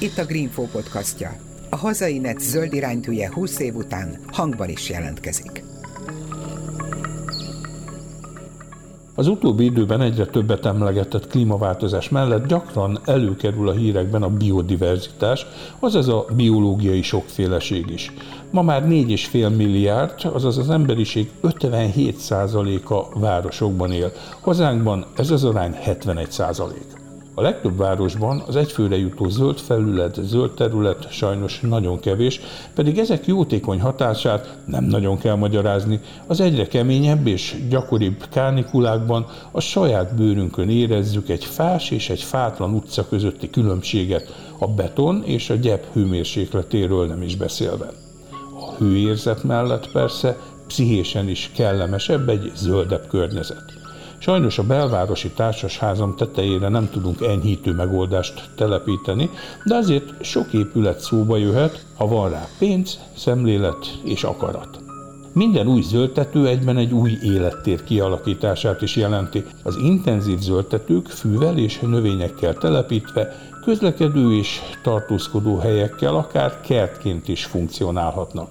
Itt a Greenfo podcastja. A hazai net zöld iránytűje 20 év után hangban is jelentkezik. Az utóbbi időben egyre többet emlegetett klímaváltozás mellett gyakran előkerül a hírekben a biodiverzitás, azaz a biológiai sokféleség is. Ma már 4,5 milliárd, azaz az emberiség 57%-a városokban él. Hazánkban ez az arány 71%. A legtöbb városban az egyfőre jutó zöld felület, zöld terület sajnos nagyon kevés, pedig ezek jótékony hatását nem nagyon kell magyarázni. Az egyre keményebb és gyakoribb kárnikulákban a saját bőrünkön érezzük egy fás és egy fátlan utca közötti különbséget, a beton és a gyep hőmérsékletéről nem is beszélve. Hőérzet mellett persze pszichésen is kellemesebb egy zöldebb környezet. Sajnos a belvárosi társasházam tetejére nem tudunk enyhítő megoldást telepíteni, de azért sok épület szóba jöhet, ha van rá pénz, szemlélet és akarat. Minden új zöldtető egyben egy új élettér kialakítását is jelenti. Az intenzív zöldtetők fűvel és növényekkel telepítve közlekedő és tartózkodó helyekkel akár kertként is funkcionálhatnak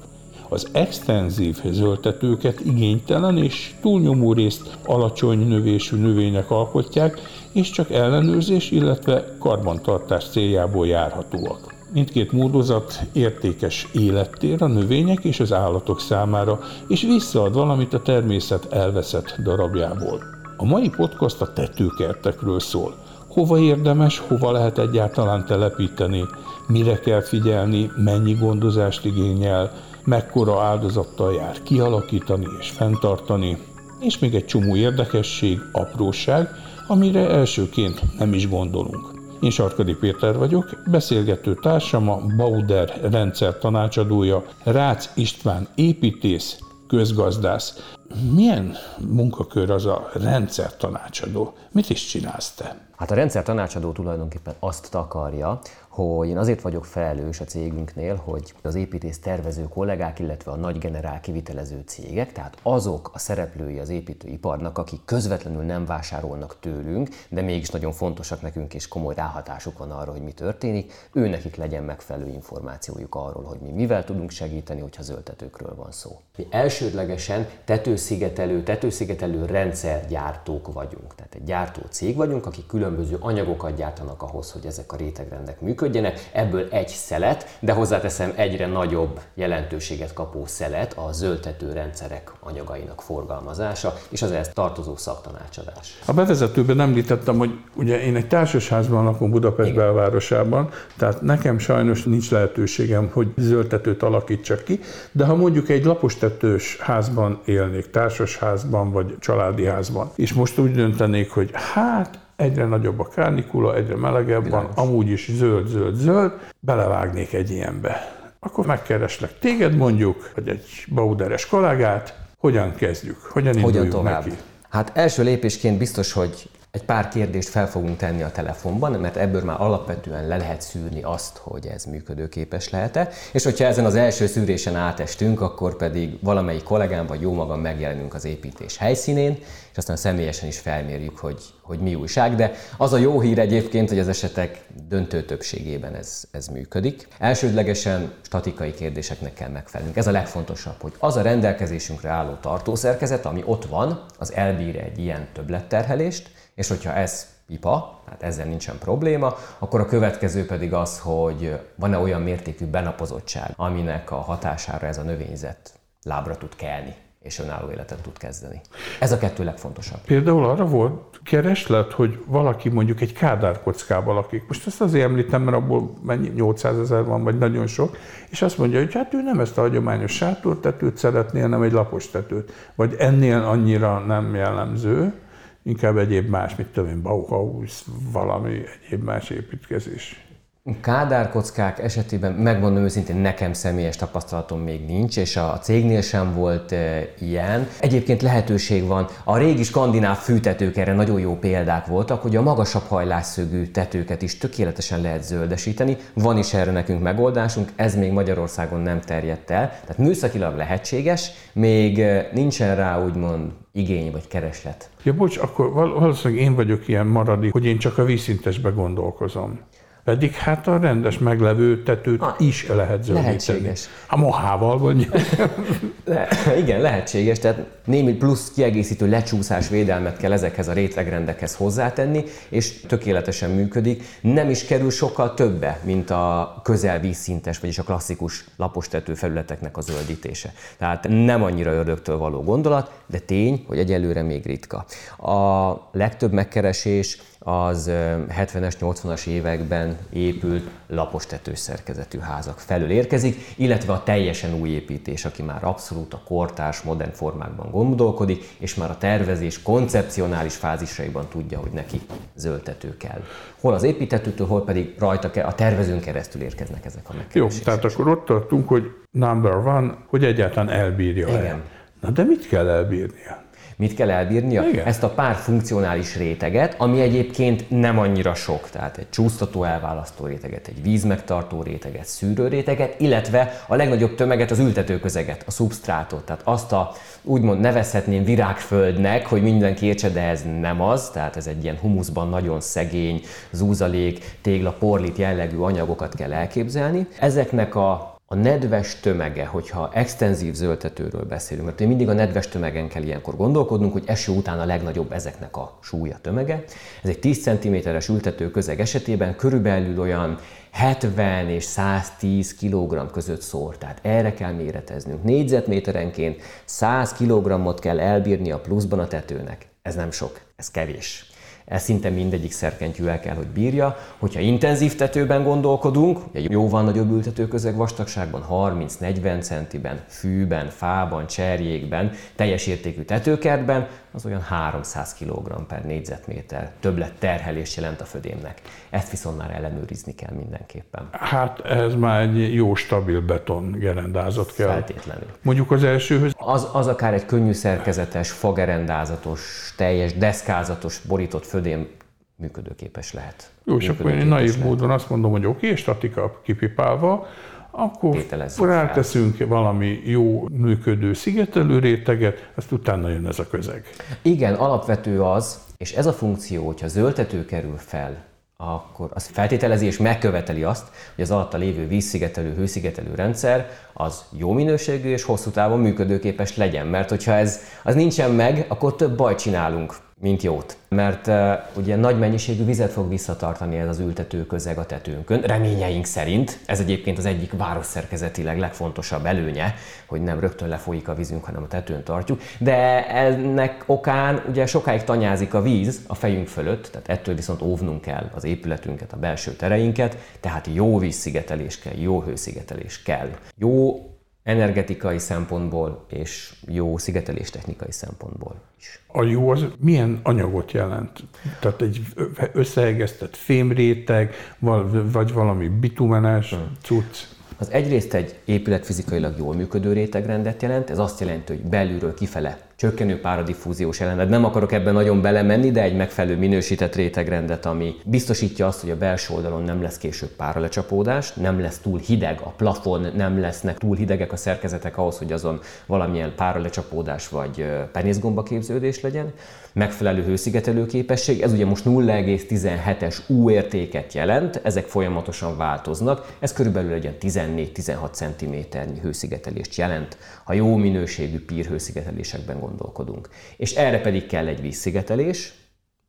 az extenzív zöldtetőket igénytelen és túlnyomó részt alacsony növésű növények alkotják, és csak ellenőrzés, illetve karbantartás céljából járhatóak. Mindkét módozat értékes élettér a növények és az állatok számára, és visszaad valamit a természet elveszett darabjából. A mai podcast a tetőkertekről szól. Hova érdemes, hova lehet egyáltalán telepíteni, mire kell figyelni, mennyi gondozást igényel, mekkora áldozattal jár kialakítani és fenntartani, és még egy csomó érdekesség, apróság, amire elsőként nem is gondolunk. Én Sarkadi Péter vagyok, beszélgető társam a Bauder rendszer tanácsadója, Rácz István építész, közgazdász. Milyen munkakör az a rendszer tanácsadó? Mit is csinálsz te? Hát a rendszer tanácsadó tulajdonképpen azt takarja, hogy én azért vagyok felelős a cégünknél, hogy az építész tervező kollégák, illetve a nagy generál kivitelező cégek, tehát azok a szereplői az építőiparnak, akik közvetlenül nem vásárolnak tőlünk, de mégis nagyon fontosak nekünk, és komoly ráhatásuk van arra, hogy mi történik, ő nekik legyen megfelelő információjuk arról, hogy mi mivel tudunk segíteni, hogyha zöldtetőkről van szó. Mi elsődlegesen tetőszigetelő, tetőszigetelő rendszergyártók vagyunk. Tehát egy gyártó cég vagyunk, akik különböző anyagokat gyártanak ahhoz, hogy ezek a rétegrendek működjenek, működjenek, ebből egy szelet, de hozzáteszem egyre nagyobb jelentőséget kapó szelet a zöldtető rendszerek anyagainak forgalmazása, és az ehhez tartozó szaktanácsadás. A bevezetőben említettem, hogy ugye én egy társasházban lakom Budapest Igen. belvárosában, tehát nekem sajnos nincs lehetőségem, hogy zöldtetőt alakítsak ki, de ha mondjuk egy lapostetős házban élnék, társasházban vagy családi házban, és most úgy döntenék, hogy hát egyre nagyobb a kárnikula, egyre melegebb van, amúgy is zöld, zöld, zöld, belevágnék egy ilyenbe. Akkor megkereslek téged mondjuk, vagy egy bauderes kollégát, hogyan kezdjük, hogyan induljunk hogyan tovább? neki? Hát első lépésként biztos, hogy egy pár kérdést fel fogunk tenni a telefonban, mert ebből már alapvetően le lehet szűrni azt, hogy ez működőképes lehet-e. És hogyha ezen az első szűrésen átestünk, akkor pedig valamelyik kollégám vagy jó magam megjelenünk az építés helyszínén, és aztán személyesen is felmérjük, hogy, hogy mi újság. De az a jó hír egyébként, hogy az esetek döntő többségében ez, ez működik. Elsődlegesen statikai kérdéseknek kell megfelelnünk. Ez a legfontosabb, hogy az a rendelkezésünkre álló tartószerkezet, ami ott van, az elbír egy ilyen többletterhelést, és hogyha ez pipa, tehát ezzel nincsen probléma, akkor a következő pedig az, hogy van-e olyan mértékű benapozottság, aminek a hatására ez a növényzet lábra tud kelni és önálló életet tud kezdeni. Ez a kettő legfontosabb. Például arra volt kereslet, hogy valaki mondjuk egy kádárkockával lakik. Most ezt azért említem, mert abból mennyi 800 ezer van, vagy nagyon sok, és azt mondja, hogy hát ő nem ezt a hagyományos sátortetőt szeretné, hanem egy lapos tetőt. Vagy ennél annyira nem jellemző, inkább egyéb más, mit tudom én, Bauhaus, valami egyéb más építkezés. Kádárkockák esetében megmondom őszintén, nekem személyes tapasztalatom még nincs, és a cégnél sem volt e, ilyen. Egyébként lehetőség van, a régi skandináv fűtetők erre nagyon jó példák voltak, hogy a magasabb hajlásszögű tetőket is tökéletesen lehet zöldesíteni. Van is erre nekünk megoldásunk, ez még Magyarországon nem terjedt el. Tehát műszakilag lehetséges, még nincsen rá úgymond igény vagy kereslet. Ja, bocs, akkor valószínűleg én vagyok ilyen maradi, hogy én csak a vízszintesbe gondolkozom. Pedig hát a rendes meglevő tetőt ha, is lehet zöldíteni. Lehetséges. A mohával vagy. Le, igen, lehetséges. Tehát némi plusz kiegészítő lecsúszás védelmet kell ezekhez a rétegrendekhez hozzátenni, és tökéletesen működik. Nem is kerül sokkal többe, mint a közelvízszintes, vagyis a klasszikus lapos tető felületeknek a zöldítése. Tehát nem annyira ördögtől való gondolat, de tény, hogy egyelőre még ritka. A legtöbb megkeresés az 70-es, 80-as években épült lapos tetős szerkezetű házak felől érkezik, illetve a teljesen új építés, aki már abszolút a kortárs, modern formákban gondolkodik, és már a tervezés koncepcionális fázisaiban tudja, hogy neki zöldtető kell. Hol az építetőtől, hol pedig rajta kell, a tervezőn keresztül érkeznek ezek a megkeresések. Jó, tehát akkor ott tartunk, hogy number one, hogy egyáltalán elbírja Igen. el. Na de mit kell elbírnia? Mit kell elbírnia? Igen. Ezt a pár funkcionális réteget, ami egyébként nem annyira sok, tehát egy csúsztató elválasztó réteget, egy vízmegtartó réteget, szűrő réteget, illetve a legnagyobb tömeget, az ültetőközeget, a szubstrátot, tehát azt a úgymond nevezhetném virágföldnek, hogy mindenki értse, de ez nem az, tehát ez egy ilyen humuszban nagyon szegény, zúzalék, tégla, porlit jellegű anyagokat kell elképzelni. Ezeknek a a nedves tömege, hogyha extenzív zöldtetőről beszélünk, mert mindig a nedves tömegen kell ilyenkor gondolkodnunk, hogy eső után a legnagyobb ezeknek a súlya tömege. Ez egy 10 cm-es ültető közeg esetében körülbelül olyan 70 és 110 kg között szór, tehát erre kell méreteznünk. Négyzetméterenként 100 kg-ot kell elbírni a pluszban a tetőnek. Ez nem sok, ez kevés. Ez szinte mindegyik szerkentyű el kell, hogy bírja. Hogyha intenzív tetőben gondolkodunk, egy jóval nagyobb ültetőközeg vastagságban, 30-40 centiben, fűben, fában, cserjékben, teljes értékű tetőkertben, az olyan 300 kg per négyzetméter többlet terhelés jelent a födémnek. Ezt viszont már ellenőrizni kell mindenképpen. Hát ez már egy jó stabil beton gerendázat kell. Feltétlenül. Mondjuk az elsőhöz? Az, az akár egy könnyű szerkezetes, fagerendázatos, teljes deszkázatos, borított födém működőképes lehet. Jó, és akkor én naív módon azt mondom, hogy oké, okay, statika kipipálva, akkor ráteszünk fel. valami jó működő szigetelő réteget, azt utána jön ez a közeg. Igen, alapvető az, és ez a funkció, hogyha zöldtető kerül fel, akkor az feltételezi és megköveteli azt, hogy az alatta lévő vízszigetelő, hőszigetelő rendszer az jó minőségű és hosszú távon működőképes legyen. Mert hogyha ez az nincsen meg, akkor több bajt csinálunk mint jót. Mert uh, ugye nagy mennyiségű vizet fog visszatartani ez az ültető közeg a tetőnkön, reményeink szerint. Ez egyébként az egyik városszerkezetileg legfontosabb előnye, hogy nem rögtön lefolyik a vízünk, hanem a tetőn tartjuk. De ennek okán ugye sokáig tanyázik a víz a fejünk fölött, tehát ettől viszont óvnunk kell az épületünket, a belső tereinket, tehát jó vízszigetelés kell, jó hőszigetelés kell. Jó energetikai szempontból és jó szigetelés technikai szempontból is. A jó az milyen anyagot jelent? Tehát egy összeegesztett fémréteg, vagy valami bitumenes hmm. cucc? Az egyrészt egy épület fizikailag jól működő rétegrendet jelent, ez azt jelenti, hogy belülről kifele csökkenő páradifúziós ellenet. Nem akarok ebben nagyon belemenni, de egy megfelelő minősített rétegrendet, ami biztosítja azt, hogy a belső oldalon nem lesz később páralecsapódás, nem lesz túl hideg a plafon, nem lesznek túl hidegek a szerkezetek ahhoz, hogy azon valamilyen páralecsapódás vagy penészgomba képződés legyen. Megfelelő hőszigetelő képesség, ez ugye most 0,17-es U értéket jelent, ezek folyamatosan változnak, ez körülbelül egy 14-16 cm hőszigetelést jelent, ha jó minőségű pír hőszigetelésekben gondolkodunk. És erre pedig kell egy vízszigetelés,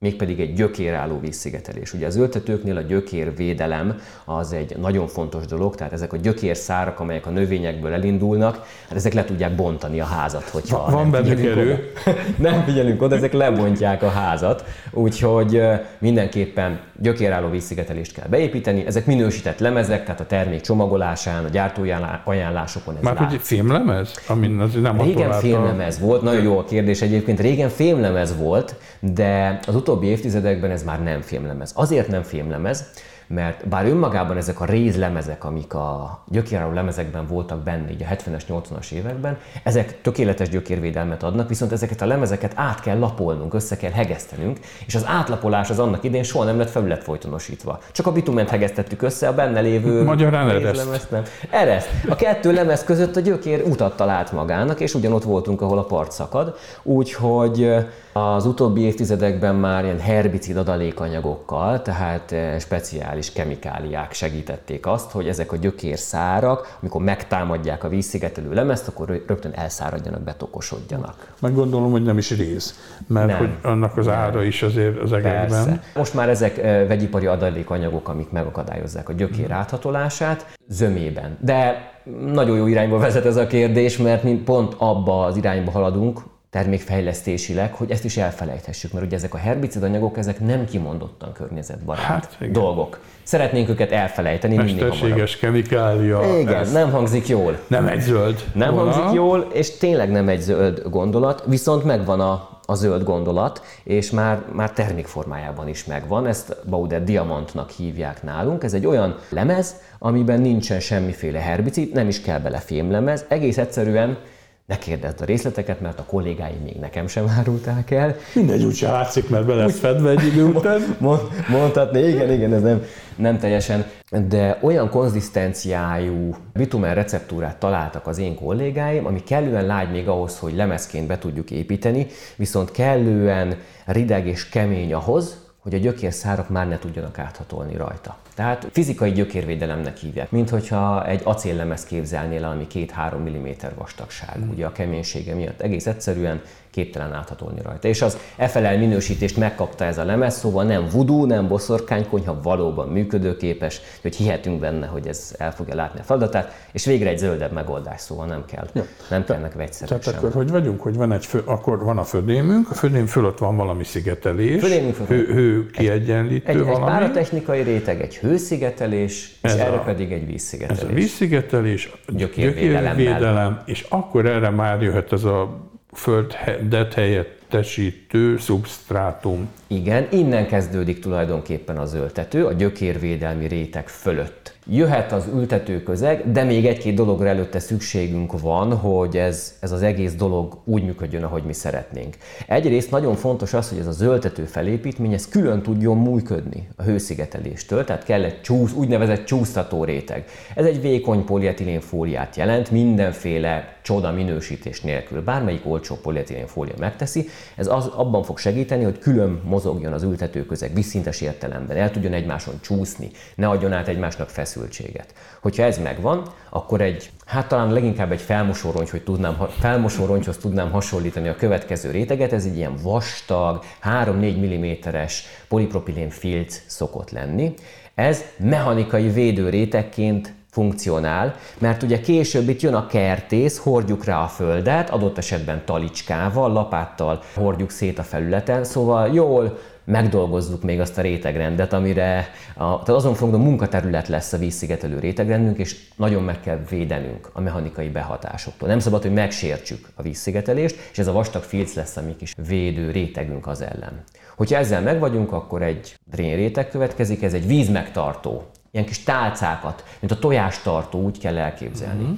mégpedig egy gyökérálló vízszigetelés. Ugye az ültetőknél a gyökérvédelem az egy nagyon fontos dolog, tehát ezek a gyökérszárak, amelyek a növényekből elindulnak, hát ezek le tudják bontani a házat, hogyha Van nem benne erő. nem figyelünk oda, ezek lebontják a házat, úgyhogy mindenképpen gyökérálló vízszigetelést kell beépíteni. Ezek minősített lemezek, tehát a termék csomagolásán, a gyártói ajánlásokon ez Már hogy fémlemez? Amin az nem Régen fémlemez volt, nagyon jó a kérdés egyébként, régen fémlemez volt, de az utóbbi évtizedekben ez már nem fémlemez. Azért nem fémlemez, mert bár önmagában ezek a rézlemezek, amik a gyökéráró lemezekben voltak benne, így a 70-es, 80-as években, ezek tökéletes gyökérvédelmet adnak, viszont ezeket a lemezeket át kell lapolnunk, össze kell hegesztenünk, és az átlapolás az annak idén soha nem lett felület folytonosítva. Csak a bitument hegesztettük össze, a benne lévő Magyarán ereszt. nem. Ereszt. A kettő lemez között a gyökér utat talált magának, és ugyanott voltunk, ahol a part szakad, úgyhogy az utóbbi évtizedekben már ilyen herbicid adalékanyagokkal, tehát eh, speciális kemikáliák segítették azt, hogy ezek a gyökérszárak, amikor megtámadják a vízszigetelő lemezt, akkor rögtön elszáradjanak, betokosodjanak. Meg gondolom, hogy nem is rész, mert nem, hogy annak az nem. ára is azért az. Persze. Most már ezek eh, vegyipari adalékanyagok, amik megakadályozzák a gyökér hmm. áthatolását, zömében. De nagyon jó irányba vezet ez a kérdés, mert mi pont abba az irányba haladunk, termékfejlesztésileg, hogy ezt is elfelejthessük, mert ugye ezek a herbicidanyagok, ezek nem kimondottan környezetbarát hát, dolgok. Szeretnénk őket elfelejteni Mesterséges kemikália. Igen, ez nem hangzik jól. Nem egy zöld. Nem Volna. hangzik jól, és tényleg nem egy zöld gondolat, viszont megvan a, a zöld gondolat, és már, már termékformájában is megvan. Ezt Bauder diamantnak hívják nálunk. Ez egy olyan lemez, amiben nincsen semmiféle herbicid, nem is kell bele fémlemez, egész egyszerűen ne kérdezd a részleteket, mert a kollégáim még nekem sem árulták el. Mindegy, úgyse látszik, mert be lesz fedve egy idő után. Mond, mondhatni, igen, igen, ez nem, nem teljesen. De olyan konzisztenciájú bitumen receptúrát találtak az én kollégáim, ami kellően lágy még ahhoz, hogy lemezként be tudjuk építeni, viszont kellően rideg és kemény ahhoz, hogy a gyökérszárok már ne tudjanak áthatolni rajta. Tehát fizikai gyökérvédelemnek hívják, mint hogyha egy acéllemez képzelnél, ami 2-3 mm vastagság, mm. ugye a keménysége miatt. Egész egyszerűen képtelen áthatolni rajta. És az FLL minősítést megkapta ez a lemez, szóval nem vudú, nem boszorkánykonyha, valóban működőképes, hogy hihetünk benne, hogy ez el fogja látni a feladatát, és végre egy zöldebb megoldás, szóval nem kell, ja. nem kellnek vegyszerek Tehát sem. akkor hogy vagyunk, hogy van egy fő, akkor van a födémünk, a födém fölött van valami szigetelés, födémünk hő, hő kiegyenlítő egy, egy, valami. Egy páratechnikai réteg, egy hőszigetelés, ez és a, erre pedig egy vízszigetelés. Ez a vízszigetelés, gyökérvédelem, és akkor erre már jöhet ez a földet helyettesítő szubstrátum. Igen, innen kezdődik tulajdonképpen az öltető, a gyökérvédelmi réteg fölött jöhet az ültető közeg, de még egy-két dologra előtte szükségünk van, hogy ez, ez az egész dolog úgy működjön, ahogy mi szeretnénk. Egyrészt nagyon fontos az, hogy ez a zöldető felépítmény ez külön tudjon működni a hőszigeteléstől, tehát kell egy csúsz, úgynevezett csúsztató réteg. Ez egy vékony polietilén fóliát jelent, mindenféle csoda minősítés nélkül. Bármelyik olcsó polietilén fólia megteszi, ez az, abban fog segíteni, hogy külön mozogjon az ültető közeg vízszintes értelemben, el tudjon egymáson csúszni, ne adjon át egymásnak feszültséget. Hogyha ez megvan, akkor egy, hát talán leginkább egy felmosórongy, hogy tudnám, felmosórongyhoz tudnám hasonlítani a következő réteget, ez egy ilyen vastag, 3-4 mm-es polipropilén filc szokott lenni. Ez mechanikai védőrétegként funkcionál, mert ugye később itt jön a kertész, hordjuk rá a földet, adott esetben talicskával, lapáttal hordjuk szét a felületen, szóval jól megdolgozzuk még azt a rétegrendet, amire a, tehát azon fogunk, a munkaterület lesz a vízszigetelő rétegrendünk, és nagyon meg kell védenünk a mechanikai behatásoktól. Nem szabad, hogy megsértsük a vízszigetelést, és ez a vastag filc lesz a mi kis védő rétegünk az ellen. Hogyha ezzel megvagyunk, akkor egy réteg következik, ez egy vízmegtartó. Ilyen kis tálcákat, mint a tojástartó, úgy kell elképzelni. Mm-hmm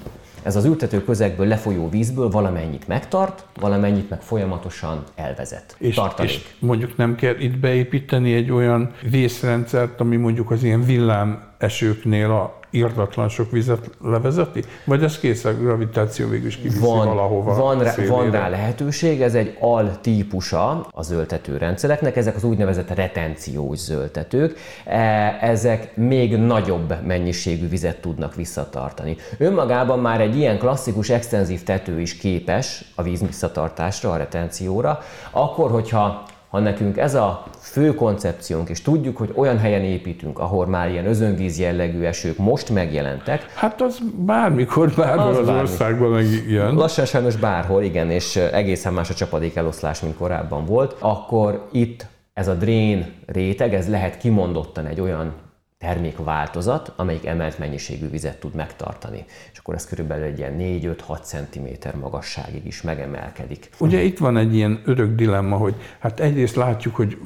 ez az ültető közegből lefolyó vízből valamennyit megtart, valamennyit meg folyamatosan elvezet. És, és mondjuk nem kell itt beépíteni egy olyan vészrendszert, ami mondjuk az ilyen villám esőknél a írtatlan sok vizet levezeti? Vagy ez kész a gravitáció végül is kiviszi van, valahova? Van rá, van rá lehetőség, ez egy al típusa a zöldtető rendszereknek, ezek az úgynevezett retenciós zöldtetők. E, ezek még nagyobb mennyiségű vizet tudnak visszatartani. Önmagában már egy ilyen klasszikus extenzív tető is képes a víz visszatartásra, a retencióra, akkor, hogyha ha nekünk ez a fő koncepciónk, és tudjuk, hogy olyan helyen építünk, ahol már ilyen özönvíz jellegű esők most megjelentek. Hát az bármikor, bárhol az, az bármikor. országban megjön. Lassan sajnos bárhol, igen, és egészen más a csapadék eloszlás, mint korábban volt, akkor itt ez a drén réteg, ez lehet kimondottan egy olyan termékváltozat, amelyik emelt mennyiségű vizet tud megtartani. És akkor ez körülbelül egy ilyen 4-5-6 cm magasságig is megemelkedik. Ugye itt van egy ilyen örök dilemma, hogy hát egyrészt látjuk, hogy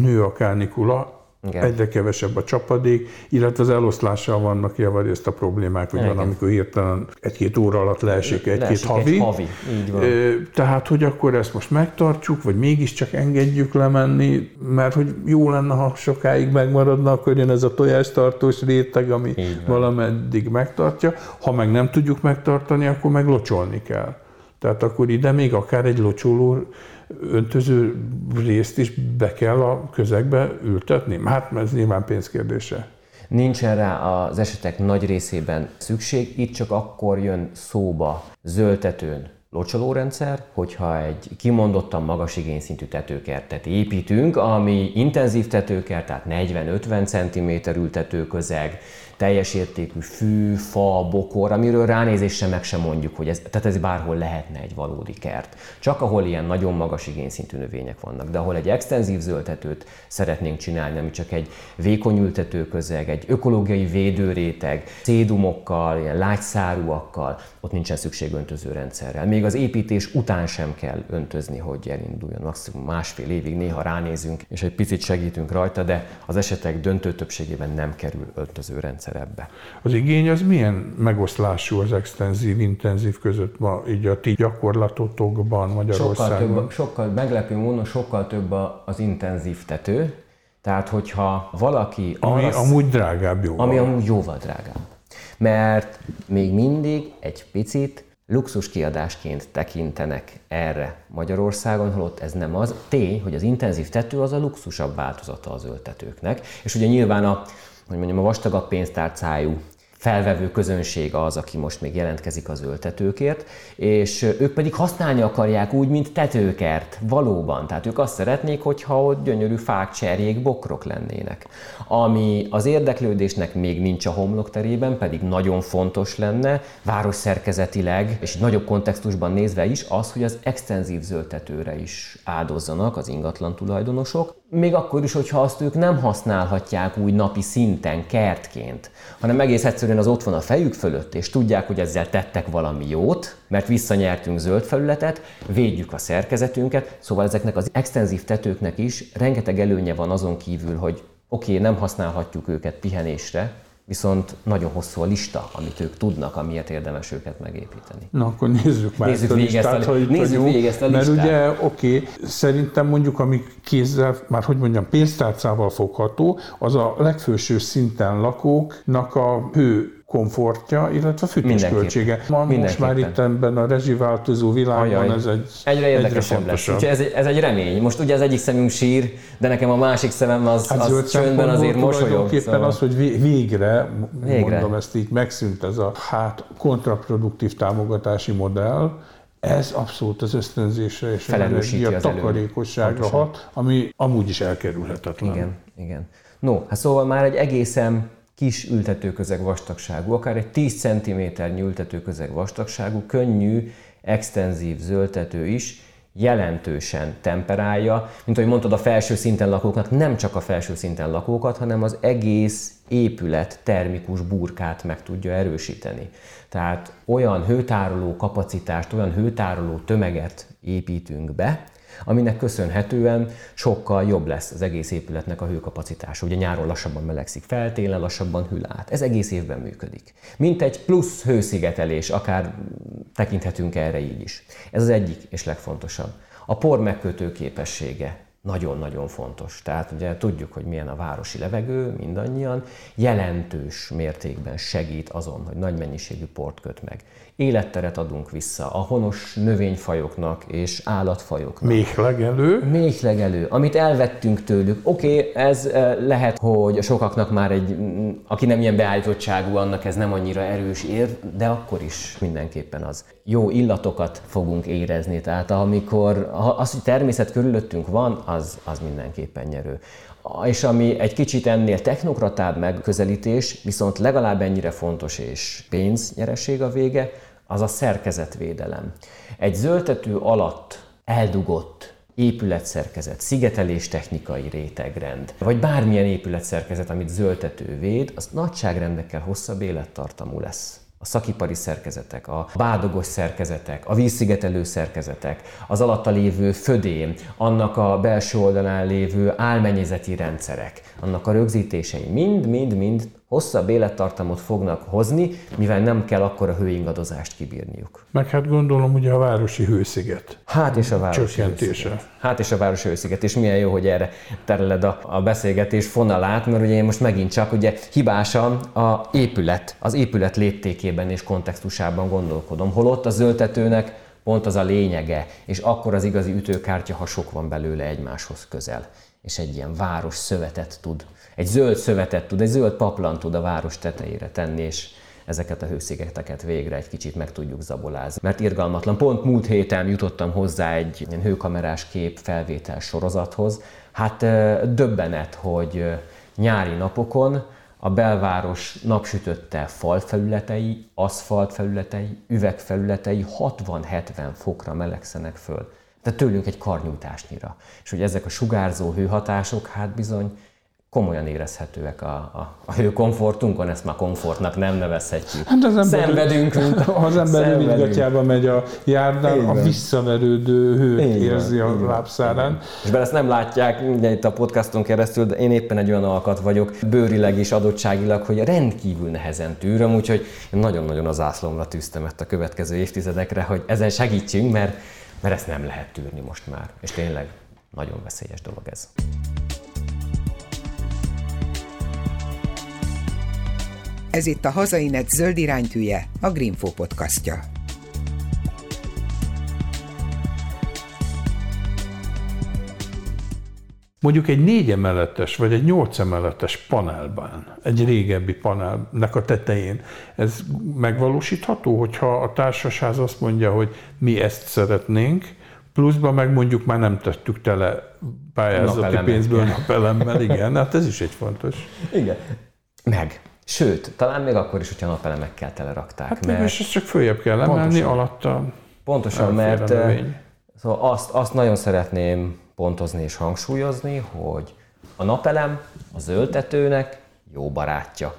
nő a kánikula, Igen. Egyre kevesebb a csapadék, illetve az eloszlással vannak javarészt a problémák, hogy Igen. van, amikor hirtelen egy-két óra alatt leesik egy-két havi. Egy havi. Így van. Tehát, hogy akkor ezt most megtartjuk, vagy mégiscsak engedjük lemenni, mert hogy jó lenne, ha sokáig megmaradna, akkor jön ez a tojástartós réteg, ami valameddig megtartja. Ha meg nem tudjuk megtartani, akkor meg locsolni kell. Tehát akkor ide még akár egy locsoló öntöző részt is be kell a közegbe ültetni? Hát ez nyilván pénzkérdése. Nincsen rá az esetek nagy részében szükség, itt csak akkor jön szóba zöldtetőn locsolórendszer, hogyha egy kimondottan magas igényszintű tetőkertet építünk, ami intenzív tetőkert, tehát 40-50 cm ültetőközeg, teljes értékű fű, fa, bokor, amiről ránézésre meg sem mondjuk, hogy ez, tehát ez bárhol lehetne egy valódi kert. Csak ahol ilyen nagyon magas igényszintű növények vannak, de ahol egy extenzív zöldhetőt szeretnénk csinálni, ami csak egy vékony ültetőközeg, egy ökológiai védőréteg, szédumokkal, ilyen lágyszárúakkal, ott nincsen szükség öntözőrendszerrel. Még az építés után sem kell öntözni, hogy elinduljon. Maximum másfél évig néha ránézünk, és egy picit segítünk rajta, de az esetek döntő többségében nem kerül öntözőrendszer ebbe. Az igény az milyen megoszlású az extenzív, intenzív között ma, így a ti gyakorlatotokban Magyarországon? Sokkal, több, sokkal meglepő módon sokkal több az intenzív tető, tehát, hogyha valaki... Ami arra, amúgy drágább jóval. Ami amúgy jóval drágább mert még mindig egy picit luxus kiadásként tekintenek erre Magyarországon, holott ez nem az. Tény, hogy az intenzív tető az a luxusabb változata az öltetőknek, és ugye nyilván a, hogy mondjam, a vastagabb pénztárcájú felvevő közönség az, aki most még jelentkezik az öltetőkért, és ők pedig használni akarják úgy, mint tetőkert, valóban. Tehát ők azt szeretnék, hogyha ott gyönyörű fák, cserjék, bokrok lennének. Ami az érdeklődésnek még nincs a homlok terében, pedig nagyon fontos lenne, város szerkezetileg, és nagyobb kontextusban nézve is, az, hogy az extenzív zöldtetőre is áldozzanak az ingatlan tulajdonosok, még akkor is, hogyha azt ők nem használhatják úgy napi szinten, kertként, hanem egész egyszerűen az ott van a fejük fölött, és tudják, hogy ezzel tettek valami jót, mert visszanyertünk zöld felületet, védjük a szerkezetünket, szóval ezeknek az extenzív tetőknek is rengeteg előnye van azon kívül, hogy oké, okay, nem használhatjuk őket pihenésre, viszont nagyon hosszú a lista, amit ők tudnak, amiért érdemes őket megépíteni. Na akkor nézzük már nézzük ezt a listát, ezt a, hogy nézzük végig ezt a listát. Mert ugye, oké, okay, szerintem mondjuk, ami kézzel, már hogy mondjam, pénztárcával fogható, az a legfőső szinten lakóknak a hő komfortja, illetve fűtésköltsége. Ma most már itt ebben a rezsiváltozó világban Ajaj. ez egy egyre érdekesebb egyre lesz. Úgyhogy ez, ez egy remény. Most ugye az egyik szemünk sír, de nekem a másik szemem az, hát az csöndben azért mosolyog. Tulajdonképpen szóval. az, hogy végre, végre, mondom ezt így, megszűnt ez a hát kontraproduktív támogatási modell, ez abszolút az ösztönzésre és a takarékosságra hat, ami amúgy is elkerülhetetlen. Igen, igen. No, hát szóval már egy egészen kis ültetőközeg vastagságú, akár egy 10 cm ültetőközeg vastagságú, könnyű, extenzív zöldtető is jelentősen temperálja, mint ahogy mondtad, a felső szinten lakóknak nem csak a felső szinten lakókat, hanem az egész épület termikus burkát meg tudja erősíteni. Tehát olyan hőtároló kapacitást, olyan hőtároló tömeget építünk be, aminek köszönhetően sokkal jobb lesz az egész épületnek a hőkapacitása. Ugye nyáron lassabban melegszik fel, télen lassabban hűl át. Ez egész évben működik. Mint egy plusz hőszigetelés, akár tekinthetünk erre így is. Ez az egyik és legfontosabb. A por megkötő képessége nagyon-nagyon fontos. Tehát ugye tudjuk, hogy milyen a városi levegő, mindannyian, jelentős mértékben segít azon, hogy nagy mennyiségű port köt meg életteret adunk vissza a honos növényfajoknak és állatfajoknak. Méhlegelő? Méhlegelő, amit elvettünk tőlük. Oké, okay, ez eh, lehet, hogy sokaknak már egy, aki nem ilyen beállítottságú, annak ez nem annyira erős ér, de akkor is mindenképpen az. Jó illatokat fogunk érezni, tehát amikor az, hogy természet körülöttünk van, az, az mindenképpen nyerő és ami egy kicsit ennél technokratább megközelítés, viszont legalább ennyire fontos és pénznyereség a vége, az a szerkezetvédelem. Egy zöldtető alatt eldugott épületszerkezet, szigetelés technikai rétegrend, vagy bármilyen épületszerkezet, amit zöldtető véd, az nagyságrendekkel hosszabb élettartamú lesz a szakipari szerkezetek, a bádogos szerkezetek, a vízszigetelő szerkezetek, az alatta lévő födém, annak a belső oldalán lévő álmennyezeti rendszerek, annak a rögzítései mind-mind-mind hosszabb élettartamot fognak hozni, mivel nem kell akkor a hőingadozást kibírniuk. Meg hát gondolom ugye a városi hősziget. Hát és a városi Csökkentése. hősziget. Hát és a városi hősziget, és milyen jó, hogy erre tereled a, a beszélgetés fonalát, mert ugye én most megint csak ugye hibásan a épület, az épület léptékében és kontextusában gondolkodom, holott a zöldtetőnek pont az a lényege, és akkor az igazi ütőkártya, ha sok van belőle egymáshoz közel, és egy ilyen város szövetet tud egy zöld szövetet tud, egy zöld paplan tud a város tetejére tenni, és ezeket a hőszigeteket végre egy kicsit meg tudjuk zabolázni. Mert irgalmatlan. Pont múlt héten jutottam hozzá egy ilyen hőkamerás kép felvétel sorozathoz. Hát döbbenet, hogy nyári napokon a belváros napsütötte falfelületei, aszfaltfelületei, üvegfelületei 60-70 fokra melegszenek föl. Tehát tőlünk egy karnyújtásnyira. És hogy ezek a sugárzó hőhatások, hát bizony komolyan érezhetőek a, a, a hőkomfortunkon, ezt már komfortnak nem nevezhetjük. Hát az ember, Szenvedünk, mint Ha az ember rövidgatjába megy a járdán, a visszaverődő hőt érzi a lábszárán. És bár ezt nem látják ugye itt a podcaston keresztül, de én éppen egy olyan alkat vagyok, bőrileg is adottságilag, hogy rendkívül nehezen tűröm, úgyhogy nagyon-nagyon az ászlomra tűztem ezt a következő évtizedekre, hogy ezen segítsünk, mert, mert ezt nem lehet tűrni most már. És tényleg nagyon veszélyes dolog ez. Ez itt a Hazainet zöld iránytűje, a Greenfo podcastja. Mondjuk egy négy emeletes vagy egy nyolc emeletes panelben, egy régebbi panelnek a tetején, ez megvalósítható, hogyha a társasház azt mondja, hogy mi ezt szeretnénk, pluszban meg mondjuk már nem tettük tele pályázati pénzből napelemmel, igen, hát ez is egy fontos. Igen. Meg. Sőt, talán még akkor is, hogyha napelemekkel telerakták. Hát mert... és csak följebb kell emelni, alatta Pontosan, mert szóval azt, azt nagyon szeretném pontozni és hangsúlyozni, hogy a napelem a zöldtetőnek jó barátja.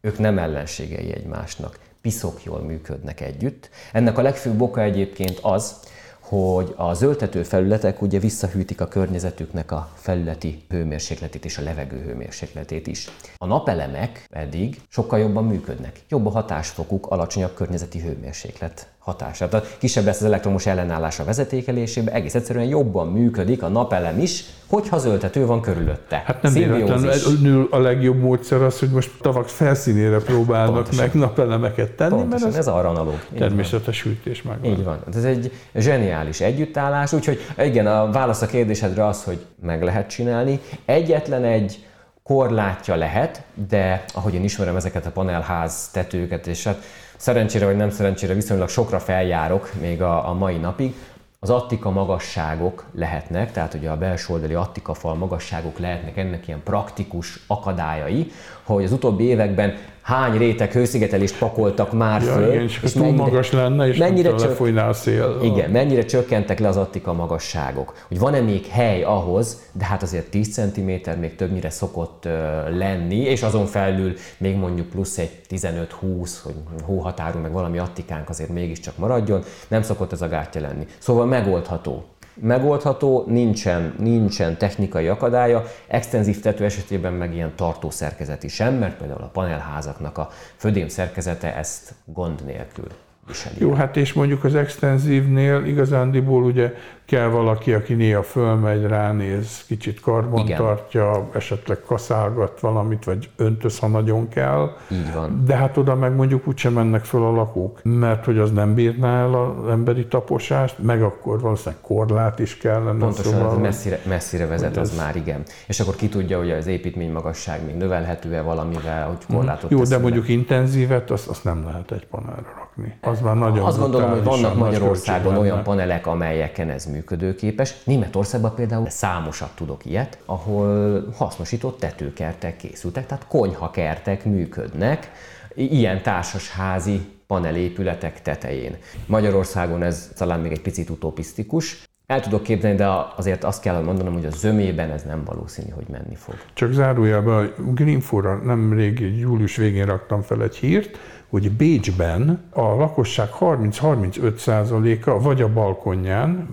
Ők nem ellenségei egymásnak, piszok jól működnek együtt. Ennek a legfőbb oka egyébként az, hogy a zöldtető felületek ugye visszahűtik a környezetüknek a felületi hőmérsékletét és a levegő hőmérsékletét is. A napelemek pedig sokkal jobban működnek. Jobb a hatásfokuk, alacsonyabb környezeti hőmérséklet hatása. Tehát kisebb lesz az elektromos ellenállás a vezetékelésében, egész egyszerűen jobban működik a napelem is, hogyha zöldtető van körülötte. Hát nem véletlenül a legjobb módszer az, hogy most tavak felszínére próbálnak Pontosan. meg napelemeket tenni, Pontosan, mert ez, ez arra analóg. Természetes hűtés meg. Így van. Ez egy zseniális együttállás, úgyhogy igen, a válasz a kérdésedre az, hogy meg lehet csinálni. Egyetlen egy korlátja lehet, de ahogy én ismerem ezeket a panelház tetőket, és hát szerencsére vagy nem szerencsére viszonylag sokra feljárok még a, a mai napig, az attika magasságok lehetnek, tehát ugye a belső oldali attika fal magasságok lehetnek ennek ilyen praktikus akadályai, hogy az utóbbi években hány réteg hőszigetelést pakoltak már ja, föl. Igen, és, és túl mennyire, magas lenne, és mennyire csök... a szél. Igen, mennyire csökkentek le az attika magasságok. Hogy van-e még hely ahhoz, de hát azért 10 cm még többnyire szokott lenni, és azon felül még mondjuk plusz egy 15-20, hogy hóhatárú, meg valami attikánk azért mégiscsak maradjon, nem szokott ez a gátja lenni. Szóval megoldható megoldható, nincsen, nincsen technikai akadálya, extenzív tető esetében meg ilyen tartó szerkezeti sem, mert például a panelházaknak a födém szerkezete ezt gond nélkül viseli. Jó, hát és mondjuk az extenzívnél igazándiból ugye kell valaki, aki néha fölmegy, ránéz, kicsit karban Igen. tartja, esetleg kaszálgat valamit, vagy öntöz, ha nagyon kell. Így van. De hát oda meg mondjuk úgysem mennek föl a lakók, mert hogy az nem bírná el az emberi taposást, meg akkor valószínűleg korlát is kellene. Pontosan, szóval, messzire, messzire vezet az ez... már, igen. És akkor ki tudja, hogy az építmény magasság még növelhető-e valamivel, hogy mhm. korlátot Jó, de mondjuk be. intenzívet, azt, azt nem lehet egy panelra rakni. Az már nagyon Azt gondolom, hogy vannak Magyarországon olyan panelek, amelyeken ez működőképes. Németországban például számosat tudok ilyet, ahol hasznosított tetőkertek készültek, tehát konyhakertek működnek, ilyen társasházi panelépületek tetején. Magyarországon ez talán még egy picit utopisztikus, El tudok képzelni, de azért azt kell mondanom, hogy a zömében ez nem valószínű, hogy menni fog. Csak zárójában a Greenfora nem rég, július végén raktam fel egy hírt, hogy Bécsben a lakosság 30-35%-a vagy a balkonján,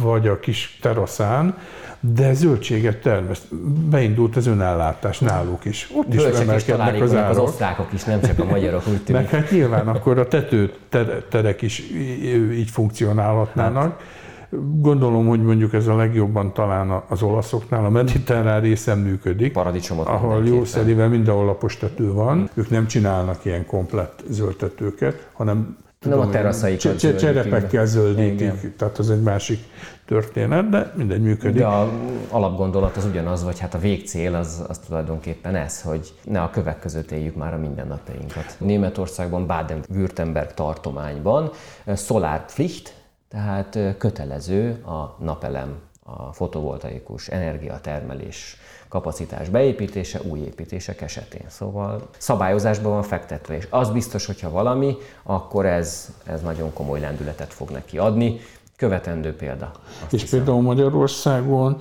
vagy a kis teraszán, de zöldséget termeszt. Beindult az önellátás náluk is. Ott is emelkednek az árak. Az osztrákok is, nem csak a magyarok, úgy tűnik. Meg hát nyilván akkor a tetőterek is így funkcionálhatnának. Hát Gondolom, hogy mondjuk ez a legjobban talán az olaszoknál, a mediterrán részen működik. Paradicsomot Ahol jó szerivel mindenhol lapos tető van. Ők nem csinálnak ilyen komplett zöldtetőket, hanem Tudom, nem a teraszaikat zöldítik. Cserepekkel zöldítik, Igen. tehát az egy másik történet, de mindegy működik. De a alapgondolat az ugyanaz, vagy hát a végcél az, az tulajdonképpen ez, hogy ne a kövek között éljük már a mindennapjainkat. Németországban, Baden-Württemberg tartományban Solarpflicht, tehát kötelező a napelem, a fotovoltaikus energiatermelés kapacitás beépítése új építések esetén. Szóval szabályozásban van fektetve, és az biztos, hogyha valami, akkor ez, ez nagyon komoly lendületet fog neki adni. Követendő példa. És hiszem. például Magyarországon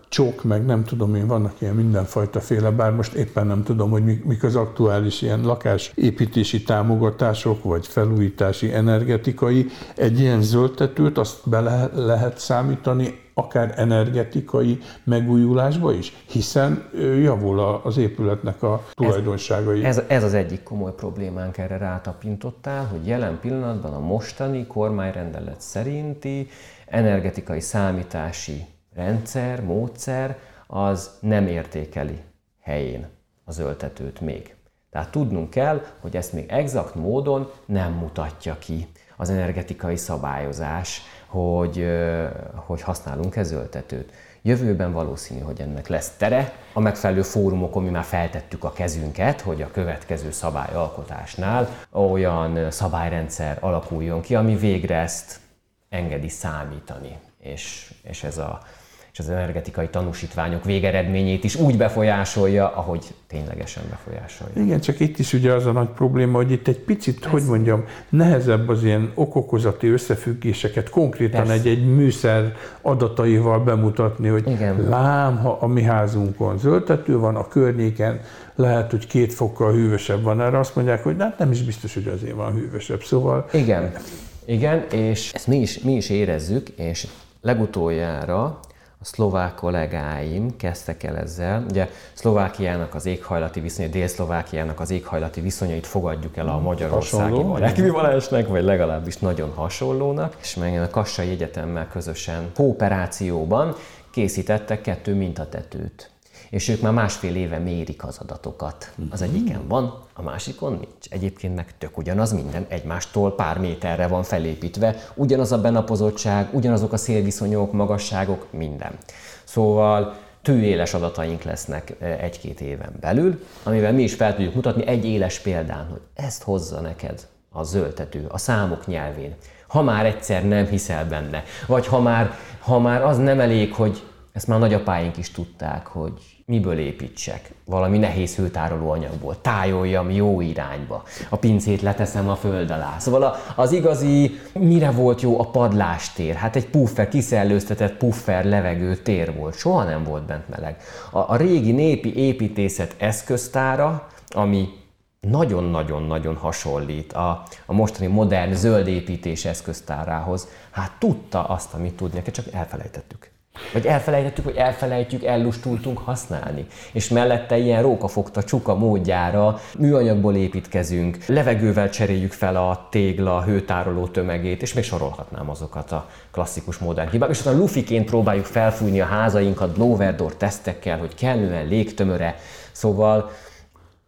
a csok, meg nem tudom én, vannak ilyen mindenfajta féle, bár most éppen nem tudom, hogy mik az aktuális ilyen lakásépítési támogatások, vagy felújítási, energetikai. Egy ilyen zöldtetőt azt bele lehet számítani akár energetikai megújulásba is, hiszen javul az épületnek a tulajdonságai. Ez, ez, ez az egyik komoly problémánk, erre rátapintottál, hogy jelen pillanatban a mostani kormányrendelet szerinti energetikai számítási rendszer, módszer, az nem értékeli helyén az öltetőt még. Tehát tudnunk kell, hogy ezt még exakt módon nem mutatja ki az energetikai szabályozás, hogy, hogy használunk-e zöldtetőt. Jövőben valószínű, hogy ennek lesz tere. A megfelelő fórumokon mi már feltettük a kezünket, hogy a következő szabályalkotásnál olyan szabályrendszer alakuljon ki, ami végre ezt engedi számítani. És, és ez a az energetikai tanúsítványok végeredményét is úgy befolyásolja, ahogy ténylegesen befolyásolja. Igen, csak itt is ugye az a nagy probléma, hogy itt egy picit, Ez... hogy mondjam, nehezebb az ilyen okokozati összefüggéseket konkrétan egy-egy műszer adataival bemutatni, hogy Igen. lám, ha a mi házunkon zöldtető van, a környéken lehet, hogy két fokkal hűvösebb van, erre azt mondják, hogy hát nem is biztos, hogy azért van hűvösebb, szóval... Igen, igen, és ezt mi is, mi is érezzük, és legutoljára a szlovák kollégáim kezdtek el ezzel. Ugye Szlovákiának az éghajlati viszonya, Dél-Szlovákiának az éghajlati viszonyait fogadjuk el a hmm, magyarországi ekvivalensnek, vagy legalábbis nagyon hasonlónak, és meg a Kassai Egyetemmel közösen kooperációban. Készítettek kettő mintatetőt és ők már másfél éve mérik az adatokat. Az mhm. egyiken van, a másikon nincs. Egyébként meg tök ugyanaz minden, egymástól pár méterre van felépítve, ugyanaz a benapozottság, ugyanazok a szélviszonyok, magasságok, minden. Szóval tőéles adataink lesznek e, egy-két éven belül, amivel mi is fel tudjuk mutatni egy éles példán, hogy ezt hozza neked a zöldtető, a számok nyelvén. Ha már egyszer nem hiszel benne, vagy ha már, ha már az nem elég, hogy ezt már nagyapáink is tudták, hogy miből építsek? Valami nehéz hőtároló anyagból, tájoljam jó irányba, a pincét leteszem a föld alá. Szóval az igazi, mire volt jó a padlástér? Hát egy puffer, kiszellőztetett puffer levegő tér volt, soha nem volt bent meleg. A, a régi népi építészet eszköztára, ami nagyon-nagyon-nagyon hasonlít a, a mostani modern zöld építés eszköztárához. Hát tudta azt, amit tudni, csak elfelejtettük. Vagy elfelejtettük, hogy elfelejtjük, ellustultunk használni. És mellette ilyen rókafogta csuka módjára műanyagból építkezünk, levegővel cseréljük fel a tégla, hőtároló tömegét, és még sorolhatnám azokat a klasszikus modern hibák. És aztán lufiként próbáljuk felfújni a házainkat blower door tesztekkel, hogy kellően légtömöre. Szóval